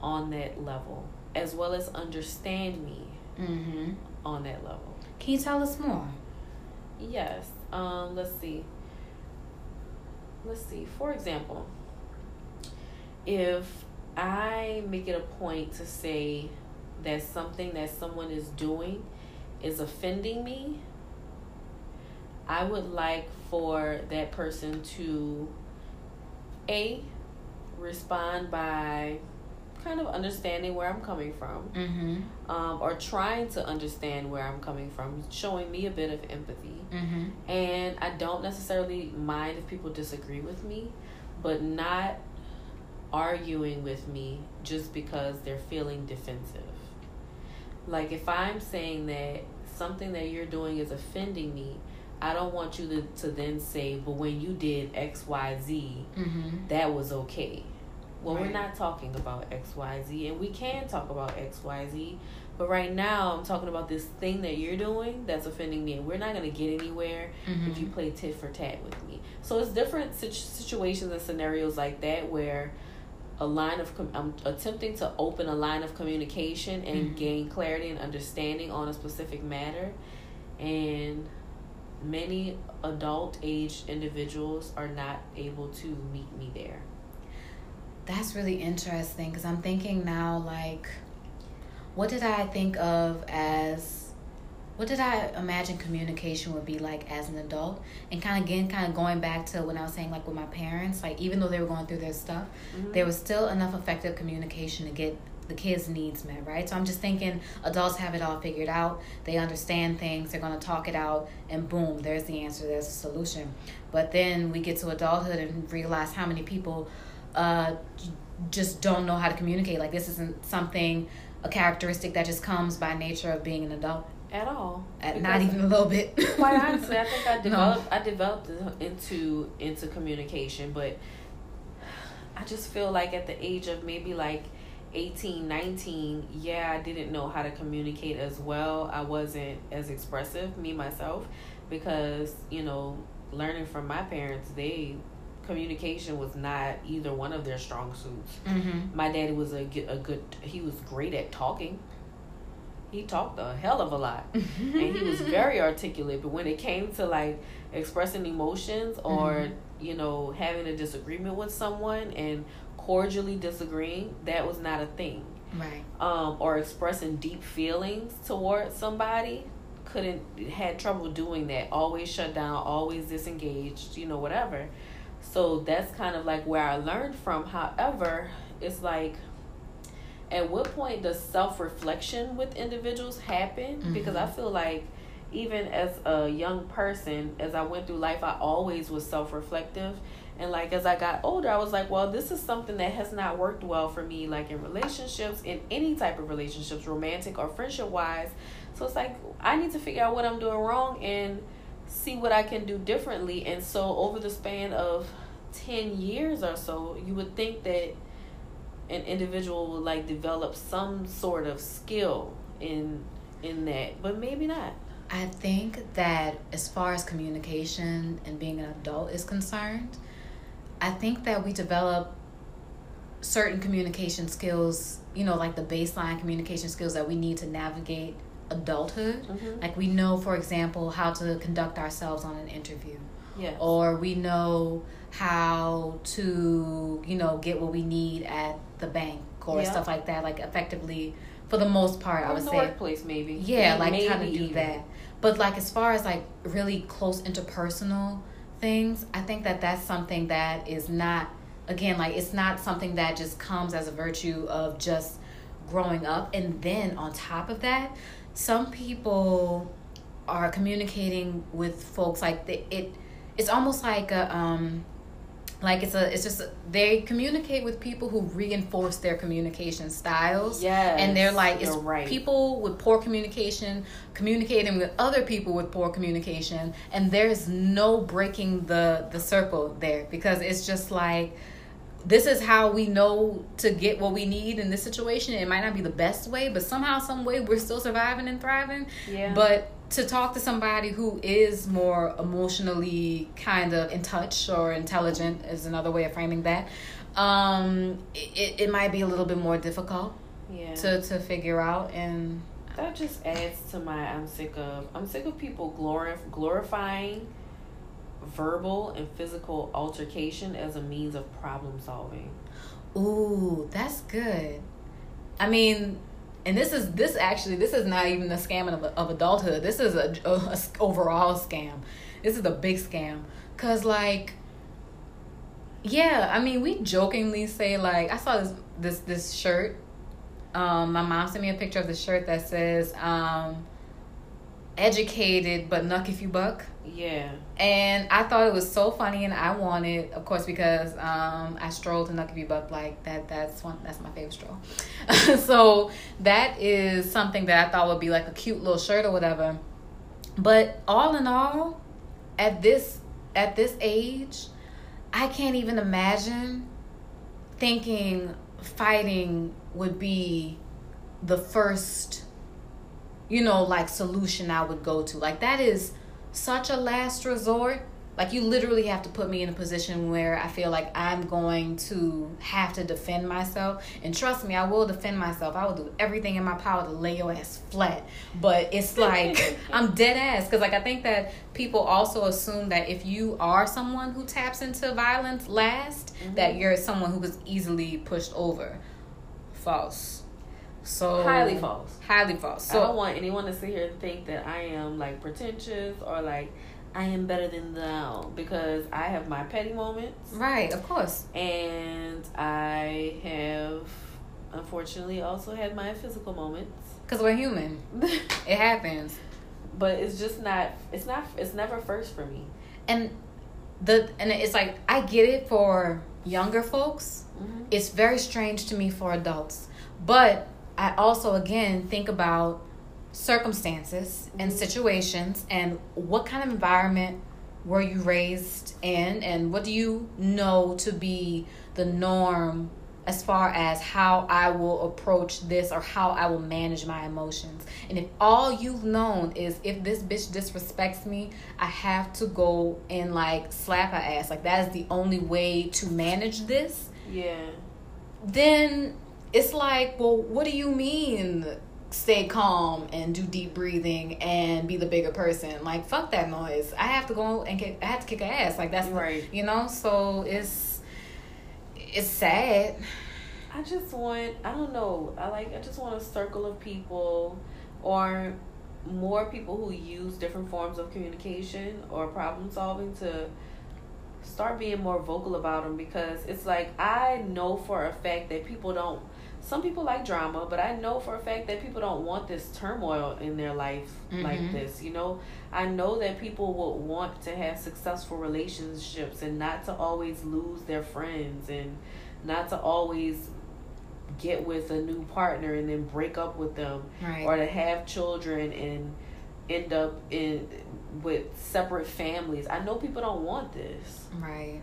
on that level as well as understand me mm-hmm. on that level. Can you tell us more? Yes. Um, let's see. Let's see. For example, if I make it a point to say that something that someone is doing is offending me, I would like for that person to A respond by kind of understanding where I'm coming from, Mm-hmm. um, or trying to understand where I'm coming from, showing me a bit of empathy. Mm-hmm. And I don't necessarily mind if people disagree with me, but not arguing with me just because they're feeling defensive. Like if I'm saying that something that you're doing is offending me, I don't want you to, to then say, but when you did XYZ, Mm-hmm. that was okay. Well, we're not talking about XYZ, and we can talk about XYZ, but right now I'm talking about this thing that you're doing that's offending me, and we're not going to get anywhere Mm-hmm. if you play tit for tat with me. So it's different situations and scenarios like that where a line of com- I'm attempting to open a line of communication and Mhm. gain clarity and understanding on a specific matter, and many adult aged individuals are not able to meet me there. That's really interesting because I'm thinking now, like, what did I think of as, what did I imagine communication would be like as an adult? And kind of again, kind of going back to when I was saying, like, with my parents, like, even though they were going through their stuff, Mhm. there was still enough effective communication to get the kids' needs met, right? So I'm just thinking adults have it all figured out. They understand things. They're going to talk it out, and boom, there's the answer. There's a solution. But then we get to adulthood and realize how many people uh, just don't know how to communicate. Like this isn't something, a characteristic that just comes by nature of being an adult. at all. At not even a little bit. *laughs* quite honestly, I think I *laughs* No. developed I developed into into communication, but I just feel like at the age of maybe like 18, 19, yeah, I didn't know how to communicate as well. I wasn't as expressive me myself because, you know, learning from my parents, they communication was not either one of their strong suits. Mm-hmm. My daddy was a, good- a good he was great at talking. He talked a hell of a lot *laughs* and he was very articulate but when it came to like expressing emotions or Mhm. you know having a disagreement with someone and cordially disagreeing that was not a thing right. um or expressing deep feelings towards somebody couldn't had trouble doing that always shut down always disengaged you know whatever so that's kind of like where i learned from. However it's like at what point does self-reflection with individuals happen? Mm-hmm. Because i feel like even as a young person as i went through life i always was self-reflective. And like as i got older i was like well this is something that has not worked well for me like in relationships in any type of relationships romantic or friendship wise so it's like i need to figure out what i'm doing wrong and see what i can do differently. And so over the span of 10 years or so you would think that an individual would like develop some sort of skill in in that but maybe not. I think that as far as communication and being an adult is concerned, I think that we develop certain communication skills, you know, like the baseline communication skills that we need to navigate adulthood. mm-hmm. Like we know, for example, how to conduct ourselves on an interview, yes or we know how to, you know, get what we need at the bank or Yeah. stuff like that. Like effectively, for the most part, I would say workplace maybe yeah like maybe how to do even. that but like as far as like really close interpersonal things i think that that's something that is not again like it's not something that just comes as a virtue of just growing up and then on top of that some people are communicating with folks like the, it it's almost like a um like it's a it's just they communicate with people who reinforce their communication styles. Yes and they're like it's right. people with poor communication communicating with other people with poor communication and there's no breaking the the circle there because it's just like this is how we know to get what we need in this situation. It might not be the best way but somehow some way we're still surviving and thriving. Yeah. But to talk to somebody who is more emotionally kind of in touch or intelligent is another way of framing that um it, it might be a little bit more difficult yeah. to to figure out and that just adds to my i'm sick of i'm sick of people glorif- glorifying verbal and physical altercation as a means of problem solving. Ooh that's good. I mean and this is this actually this is not even a scam of, of adulthood. This is a overall scam. This is a big scam. Because like Yeah, I mean, we jokingly say like I saw this this this shirt. Um, my mom sent me a picture of the shirt that says um, "Educated but nuck if you buck." Yeah. And I thought it was so funny, and I wanted, of course, because um, I strolled if you buck like that. That's one. That's my favorite stroll. *laughs* so that is something that I thought would be like a cute little shirt or whatever. But all in all, at this at this age, I can't even imagine thinking fighting would be the first you know like solution I would go to. Like that is such a last resort. Like you literally have to put me in a position where I feel like I'm going to have to defend myself. And trust me, I will defend myself. I will do everything in my power to lay your ass flat. But it's *laughs* like I'm dead ass because like I think that people also assume that if you are someone who taps into violence last, mm-hmm. that you're someone who was easily pushed over. False. So highly false. Highly false. So I don't want anyone to sit here and think that I am like pretentious or like I am better than thou because I have my petty moments. Right, of course. And I have unfortunately also had my physical moments. Cuz we're human. *laughs* it happens. But it's just not it's not it's never first for me. And the and it's like I get it for younger folks. Mm-hmm. It's very strange to me for adults. But I also again think about circumstances and mm-hmm. situations and what kind of environment were you raised in and what do you know to be the norm as far as how I will approach this or how I will manage my emotions. And if all you've known is if this bitch disrespects me, I have to go and like slap her ass. Like that is the only way to manage this. Yeah. Then it's like, well, what do you mean stay calm and do deep breathing and be the bigger person? Like, fuck that noise. I have to go and kick, I have to kick ass. Like that's right. You know, so it's it's sad. I just want I don't know. I like I just want a circle of people or more people who use different forms of communication or problem solving to start being more vocal about them because it's like I know for a fact that people don't some people like drama, but I know for a fact that people don't want this turmoil in their life mm-hmm. like this. You know, I know that people would want to have successful relationships and not to always lose their friends and not to always get with a new partner and then break up with them right. or to have children and end up in with separate families. I know people don't want this. Right.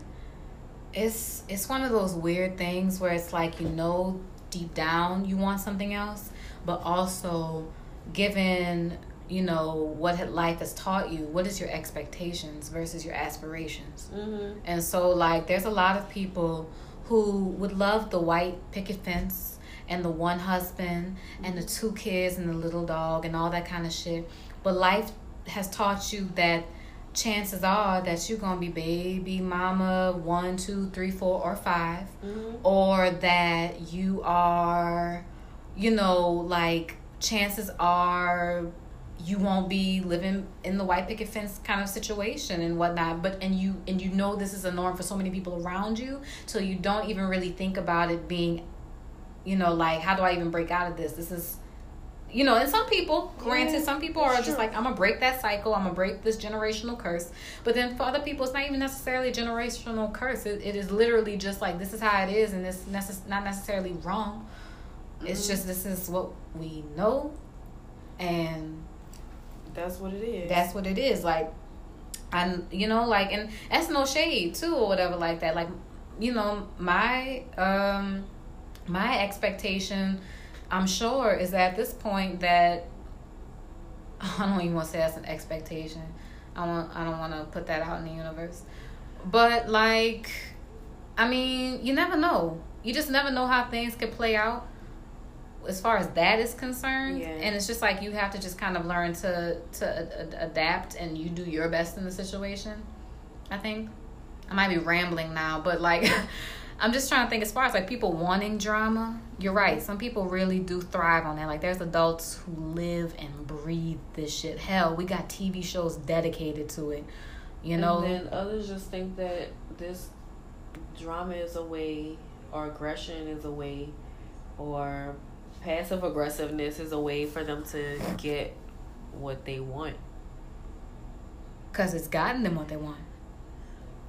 It's it's one of those weird things where it's like you know deep down you want something else, but also given you know what life has taught you what is your expectations versus your aspirations mm-hmm. and so like there's a lot of people who would love the white picket fence and the one husband and the two kids and the little dog and all that kind of shit but life has taught you that chances are that you're gonna be baby mama one, two, three, four, or 5 mm-hmm. or that you are, you know, like chances are you won't be living in the white picket fence kind of situation and whatnot. But and you and you know this is a norm for so many people around you so you don't even really think about it being you know like how do i even break out of this? This is you know, and some people, granted, some people are just like, I'm gonna break that cycle. I'm gonna break this generational curse. But then for other people, it's not even necessarily a generational curse. It, it is literally just like this is how it is, and it's necess- not necessarily wrong. Mm-hmm. It's just this is what we know, and that's what it is. That's what it is. Like, I, you know, like, and that's no shade too, or whatever, like that. Like, you know, my um, my expectation I'm sure is at this point that *laughs* I don't even want to say that's an expectation. I want I don't want to put that out in the universe. But like I mean, you never know. You just never know how things could play out as far as that is concerned. Yeah. And it's just like you have to just kind of learn to to a- adapt and you do your best in the situation. I think I might be rambling now, but like *laughs* I'm just trying to think as far as like people wanting drama. You're right. Some people really do thrive on that. Like there's adults who live and breathe this shit. Hell, we got TV shows dedicated to it. You know. And then others just think that this drama is a way, or aggression is a way, or passive aggressiveness is a way for them to get what they want. Because it's gotten them what they want.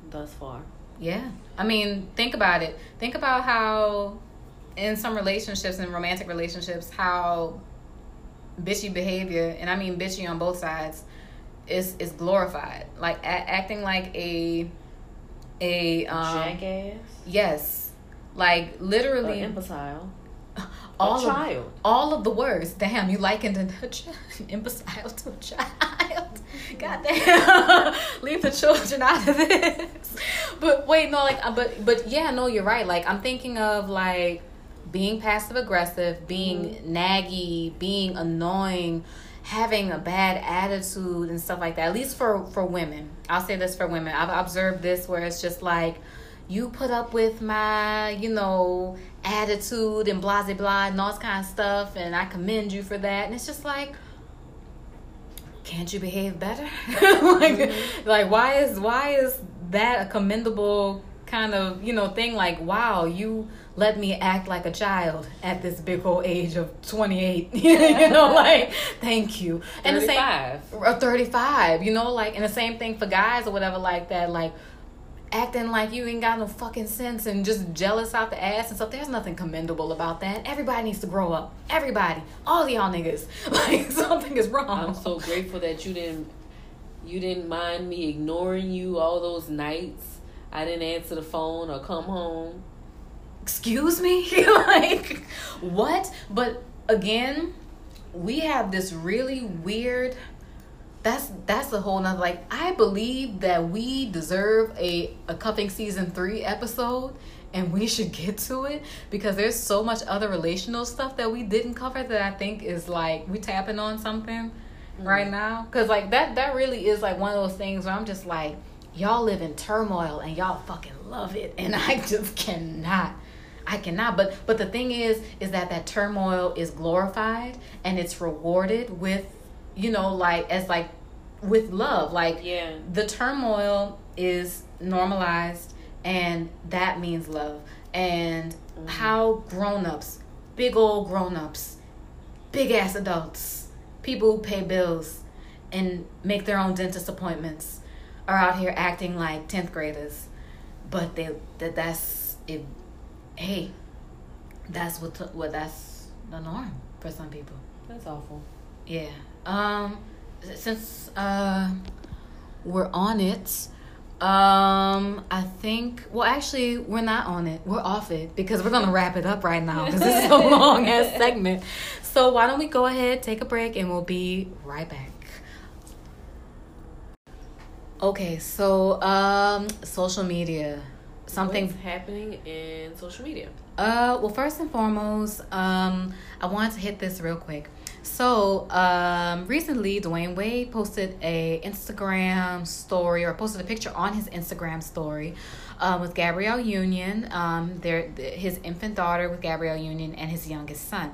Thus far. Yeah. I mean, think about it. Think about how, in some relationships and romantic relationships, how bitchy behavior, and I mean bitchy on both sides, is is glorified. Like a- acting like a a um, Jackass. Yes, like literally An imbecile. All a child. Of, all of the words. Damn, you likened an *laughs* imbecile to a child. *laughs* God damn, *laughs* leave the children out of this. But wait, no, like, uh, but but yeah, no, you're right. Like, I'm thinking of like being passive aggressive, being Mm-hmm. naggy, being annoying, having a bad attitude and stuff like that. At least for for women, I'll say this for women. I've observed this where it's just like you put up with my, you know, attitude and blah blah blah and all this kind of stuff, and I commend you for that. And it's just like, can't you behave better? *laughs* like, Mm-hmm. like why is why is that a commendable kind of you know thing? Like, wow, you let me act like a child at this big old age of 28 *laughs* you know *laughs* like thank you and the same or 35 you know like and the same thing for guys or whatever like that like acting like you ain't got no fucking sense and just jealous out the ass and stuff. There's nothing commendable about that. Everybody needs to grow up. Everybody. All y'all niggas. *laughs* Like something is wrong. I'm so grateful that you didn't you didn't mind me ignoring you all those nights. I didn't answer the phone or come home. excuse me? *laughs* Like what? But again we have this really weird that's that's a whole nother like i believe that we deserve a a cuffing season three episode and we should *laughs* get to it because there's so much other relational stuff that we didn't cover that i think is like we tapping on something mm. right now because like that that really is like one of those things where i'm just like y'all live in turmoil and y'all fucking love it and *laughs* i just cannot I cannot. But but the thing is, is that that turmoil is glorified and it's rewarded with, you know, like as like with love. Like Yeah. the turmoil is normalized and that means love. And how grown ups, big old grown ups, big ass adults, people who pay bills and make their own dentist appointments are out here acting like 10th graders. But they that that's it hey, that's what what that's the norm for some people. That's awful. Yeah. Um since uh we're on it, um I think well actually we're not on it. We're off it because we're going to wrap it up right now because it's so *laughs* long as segment. So why don't we go ahead, take a break and we'll be right back. Okay, so um social media. Something What's happening in social media? uh, well, first and foremost, um, I wanted to hit this real quick. So, um, recently, Dwyane Wade posted a Instagram story or posted a picture on his Instagram story uh, with Gabrielle Union, um, their his infant daughter with Gabrielle Union, and his youngest son.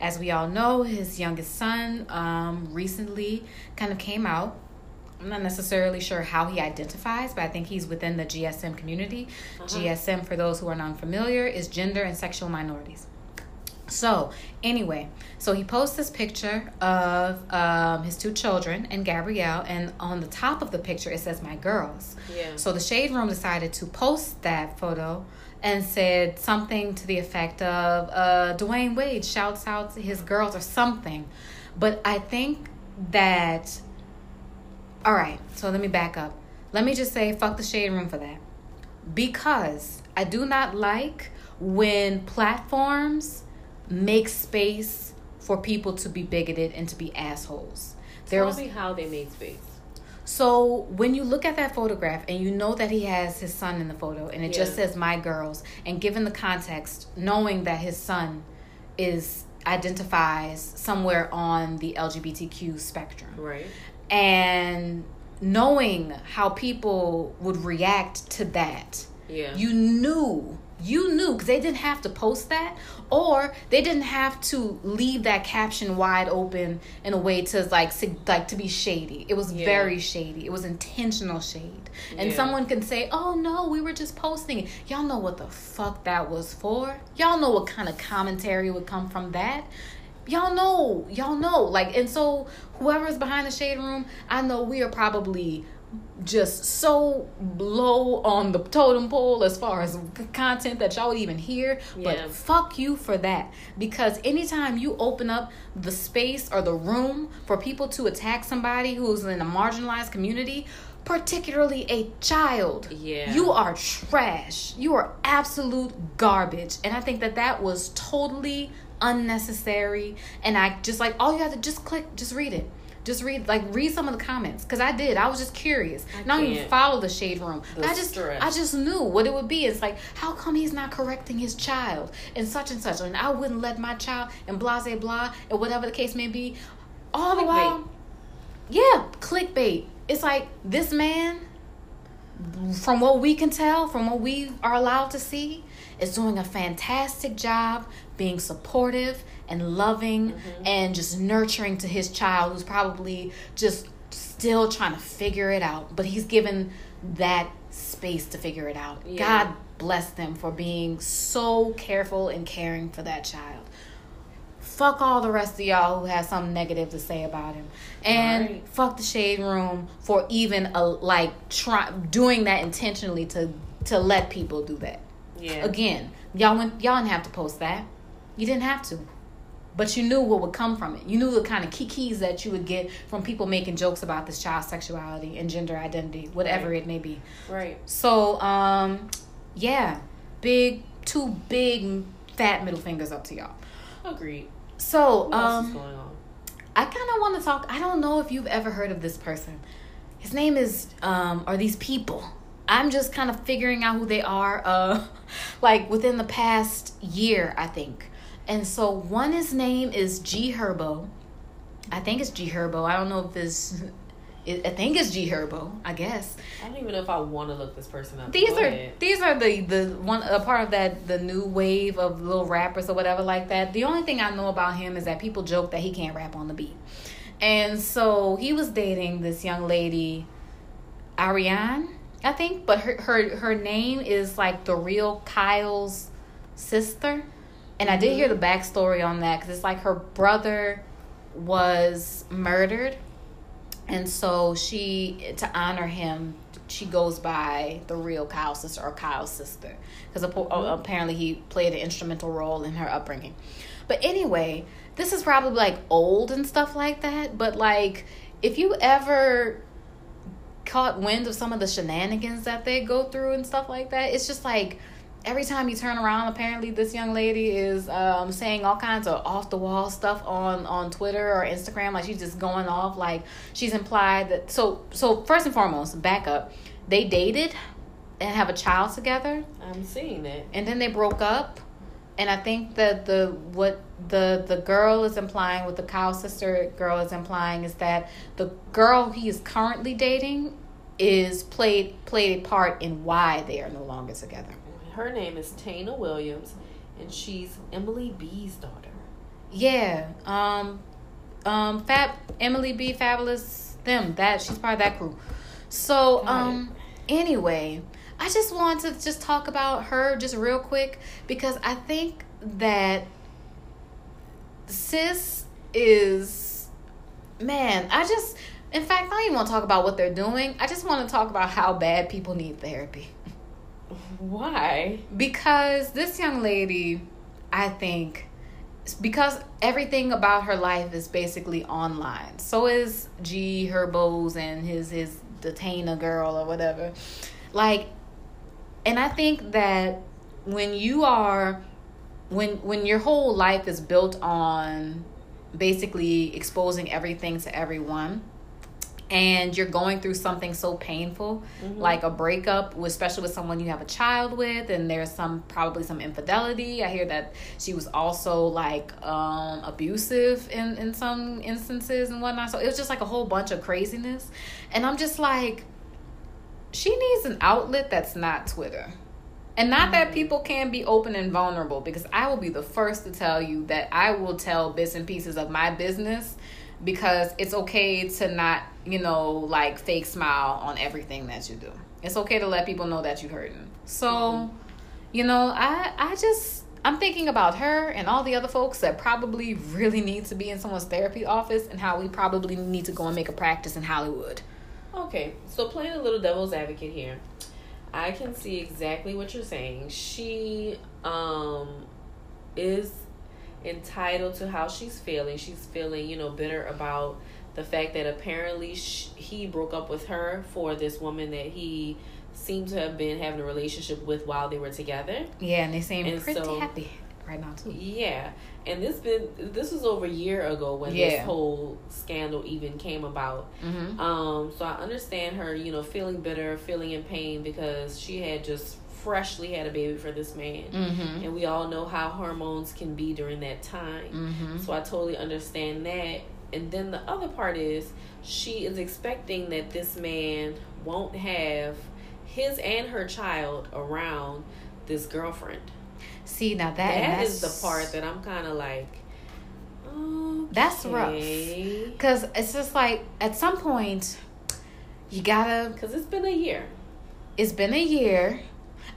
As we all know, his youngest son um, recently kind of came out I'm not necessarily sure how he identifies, but I think he's within the GSM community. GSM, for those who are non familiar, is gender and sexual minorities. So, anyway, so he posts this picture of um, his two children and Gabrielle, and on the top of the picture it says, My girls. Yeah. So the Shade Room decided to post that photo and said something to the effect of uh, Dwyane Wade shouts out to his girls or something. But I think that all right, so let me back up. Let me just say, fuck the shade room for that. Because I do not like when platforms make space for people to be bigoted and to be assholes. There Tell was me how they made space. so when you look at that photograph and you know that he has his son in the photo and it just says my girls and given the context knowing that his son is identifies somewhere on the LGBTQ spectrum Right. and knowing how people would react to that Yeah. you knew you knew because they didn't have to post that or they didn't have to leave that caption wide open in a way to like like to be shady. It was Yeah. very shady. It was intentional shade. And Yeah. someone can say oh no we were just posting it. Y'all know what the fuck that was for. Y'all know what kind of commentary would come from that. Y'all know. Y'all know. Like and so whoever's behind the shade room i know we are probably just so low on the totem pole as far as content that y'all would even hear Yeah. but fuck you for that. Because anytime you open up the space or the room for people to attack somebody who's in a marginalized community particularly a child Yeah. you are trash. You are absolute garbage. And i think that that was totally unnecessary. And i just like all you have to just click just read it just read like read some of the comments because i did. I was just curious. I not even follow the shade room. The i just stress. i just knew what it would be. It's like how come he's not correcting his child? And such and such. And i wouldn't let my child and blah blah blah and whatever the case may be. All the Clickbait. while yeah clickbait. It's like this man from what we can tell, from what we are allowed to see, is doing a fantastic job being supportive and loving mm-hmm. and just nurturing to his child who's probably just still trying to figure it out. But he's given that space to figure it out. Yeah. God bless them for being so careful and caring for that child. Fuck all the rest of y'all who has something negative to say about him, and Right. fuck the shade room for even a, like try doing that intentionally to to let people do that. Yeah. Again, y'all went y'all didn't have to post that. You didn't have to. But you knew what would come from it. You knew the kind of kikis that you would get from people making jokes about this child's sexuality and gender identity, whatever Right. it may be. Right. So, um, yeah, big, two big fat middle fingers up to y'all. Agreed. So, What else is um, going on? I kind of want to talk. I don't know if you've ever heard of this person. His name is, um, or these people. I'm just kind of figuring out who they are, uh, *laughs* like within the past year, I think. And so one, his name is G Herbo. I think it's G Herbo. I don't know if this. I I think it's G Herbo. I guess I don't even know if I want to look this person up. these Go are ahead. these are the the one a part of that the new wave of little rappers or whatever like that. The only thing I know about him is that people joke that he can't rap on the beat, and so he was dating this young lady, Ariane, I think, but her her her name is like the real Kyle's sister, and I did hear the mm-hmm. backstory on that because it's like her brother was murdered and so she to honor him she goes by the real Kyle sister or Kyle's sister because oh, mm-hmm. apparently he played an instrumental role in her upbringing. But anyway, this is probably like old and stuff like that. But like, if you ever caught wind of some of the shenanigans that they go through and stuff like that, it's just like every time you turn around, apparently this young lady is um, saying all kinds of off the wall stuff on on Twitter or Instagram. Like she's just going off. Like she's implied that. So so first and foremost, back up. They dated and have a child together, I'm seeing it. and then they broke up. And I think that the what the the girl is implying, what the Kyle sister girl is implying, is that the girl he is currently dating is played played a part in why they are no longer together. Her name is Taina Williams, and she's Emily B's daughter. Yeah. Um um Fab Emily B Fabulous them that she's part of that crew. So Got um anyway, I just want to just talk about her just real quick because I think that sis is man, I just in fact I don't even want to talk about what they're doing. I just want to talk about how bad people need therapy. *laughs* Why? Because this young lady, I think, because everything about her life is basically online. So is G Herbos and his his Detainer girl or whatever. Like, and I think that when you are, when when your whole life is built on basically exposing everything to everyone and you're going through something so painful like a breakup especially with someone you have a child with and there's some probably some infidelity. I hear that she was also like um abusive in in some instances and whatnot. So it was just like a whole bunch of craziness. And i'm just like she needs an outlet that's not twitter. And not that people can't be open and vulnerable, because I will be the first to tell you that I will tell bits and pieces of my business because it's okay to not, you know, like fake smile on everything that you do. It's okay to let people know that you're hurting. So, mm-hmm. you know, I I just I'm thinking about her and all the other folks that probably really need to be in someone's therapy office and how we probably need to go and make a practice in Hollywood. Okay, so playing a little devil's advocate here. I can see exactly what you're saying. She um is entitled to how she's feeling. She's feeling, you know, bitter about the fact that apparently she, he broke up with her for this woman that he seemed to have been having a relationship with while they were together. Yeah, and they seem and pretty so, happy right now too. Yeah, and this been this was over a year ago when yeah. this whole scandal even came about. Mm-hmm. Um, so I understand her, you know, feeling bitter, feeling in pain because she had just freshly had a baby for this man, mm-hmm. and we all know how hormones can be during that time. Mm-hmm. So I totally understand that. And then the other part is she is expecting that this man won't have his and her child around this girlfriend. See now that that is the part that I'm kind of like. Okay. That's rough. Cause it's just like at some point, you gotta. Cause it's been a year. It's been a year.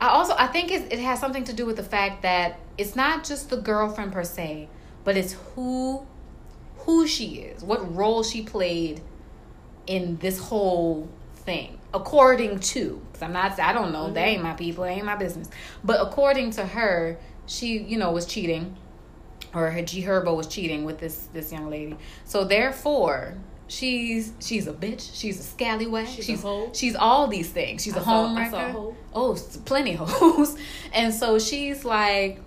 I also I think it, it has something to do with the fact that it's not just the girlfriend per se, but it's who who she is, what role she played in this whole thing according to because i'm not i don't know mm-hmm. they ain't my people they ain't my business but according to her she you know was cheating or her g herbo was cheating with this this young lady so therefore she's she's a bitch. She's a scallywag. She's she's, she's all these things. She's I a homewrecker. oh plenty of hoes. *laughs* And so she's like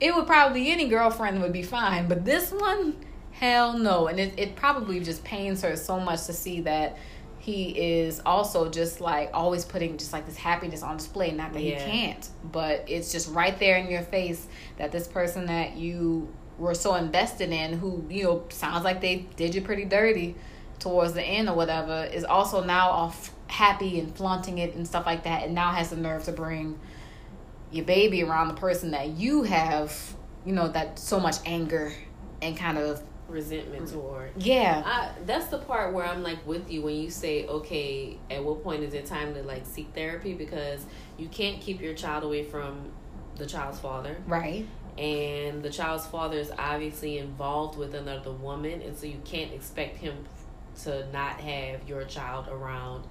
it would probably any girlfriend would be fine but this one hell no. And it, it probably just pains her so much to see that he is also just like always putting just like this happiness on display. Not that yeah. he can't, but it's just right there in your face that this person that you were so invested in, who you know sounds like they did you pretty dirty towards the end or whatever, is also now off happy and flaunting it and stuff like that, and now has the nerve to bring your baby around the person that you have, you know, that so much anger and kind of resentment mm. toward. Yeah. I, that's the part where I'm like with you when you say, okay, at what point is it time to like seek therapy? Because you can't keep your child away from the child's father. Right. And the child's father is obviously involved with another woman. And so you can't expect him to not have your child around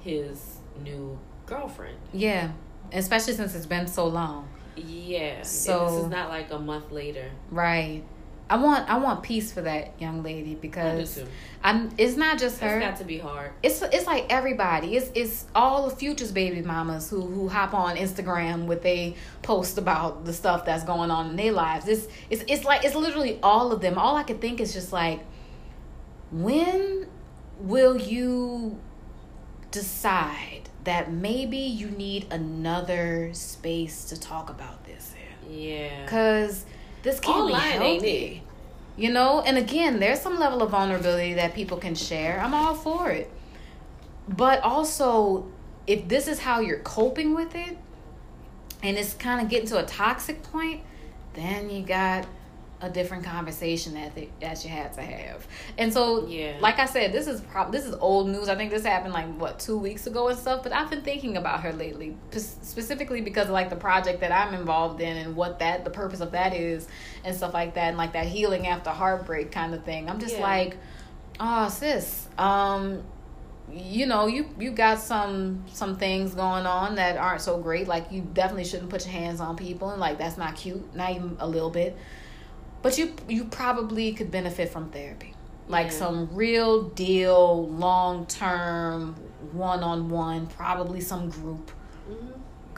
his new girlfriend. Yeah. Especially since it's been so long. Yeah. So and this is not like a month later. Right. I want I want peace for that young lady because I'm. It's not just her. It's got to be hard. It's it's like everybody. It's it's all the futures baby mamas who who hop on Instagram with they post about the stuff that's going on in their lives. It's it's it's like it's literally all of them. All I could think is just like, when will you decide that maybe you need another space to talk about this in? Yeah. Because this can't Online be healthy. You know, and again, there's some level of vulnerability that people can share. I'm all for it. But also, if this is how you're coping with it, and it's kind of getting to a toxic point, then you got a different conversation that they, that you had to have. And so, yeah, like I said, this is prob- this is old news. I think this happened like what two weeks ago and stuff. But I've been thinking about her lately, p- specifically because of like the project that I'm involved in and what that the purpose of that is and stuff like that, and like that healing after heartbreak kind of thing. I'm just yeah. like, oh sis, um, you know you you got some some things going on that aren't so great like you definitely shouldn't put your hands on people and like that's not cute not even a little bit but you you probably could benefit from therapy like yeah. some real deal long term one on one probably some group mm-hmm.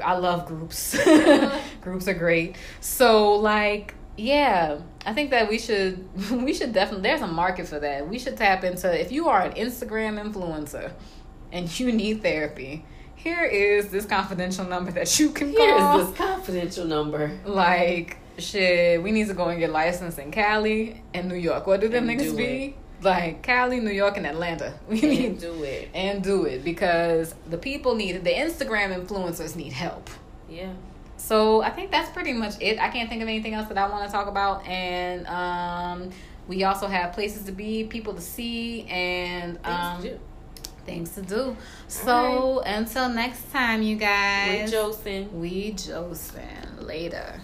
i love groups *laughs* *laughs* groups are great so like yeah i think that we should *laughs* we should definitely there's a market for that we should tap into if you are an instagram influencer and you need therapy here is this confidential number that you can call. Here is this confidential number. Like shit, we need to go and get licensed in Cali and New York. What do them and niggas be? It. Like Cali, New York, and Atlanta. We and need do it and do it because the people need it. The Instagram influencers need help. Yeah. so I think that's pretty much it. I can't think of anything else that I want to talk about. And um, we also have places to be, people to see, and um, Things to do. things to do. So until next time, you guys. With Josen. We Josen. Later.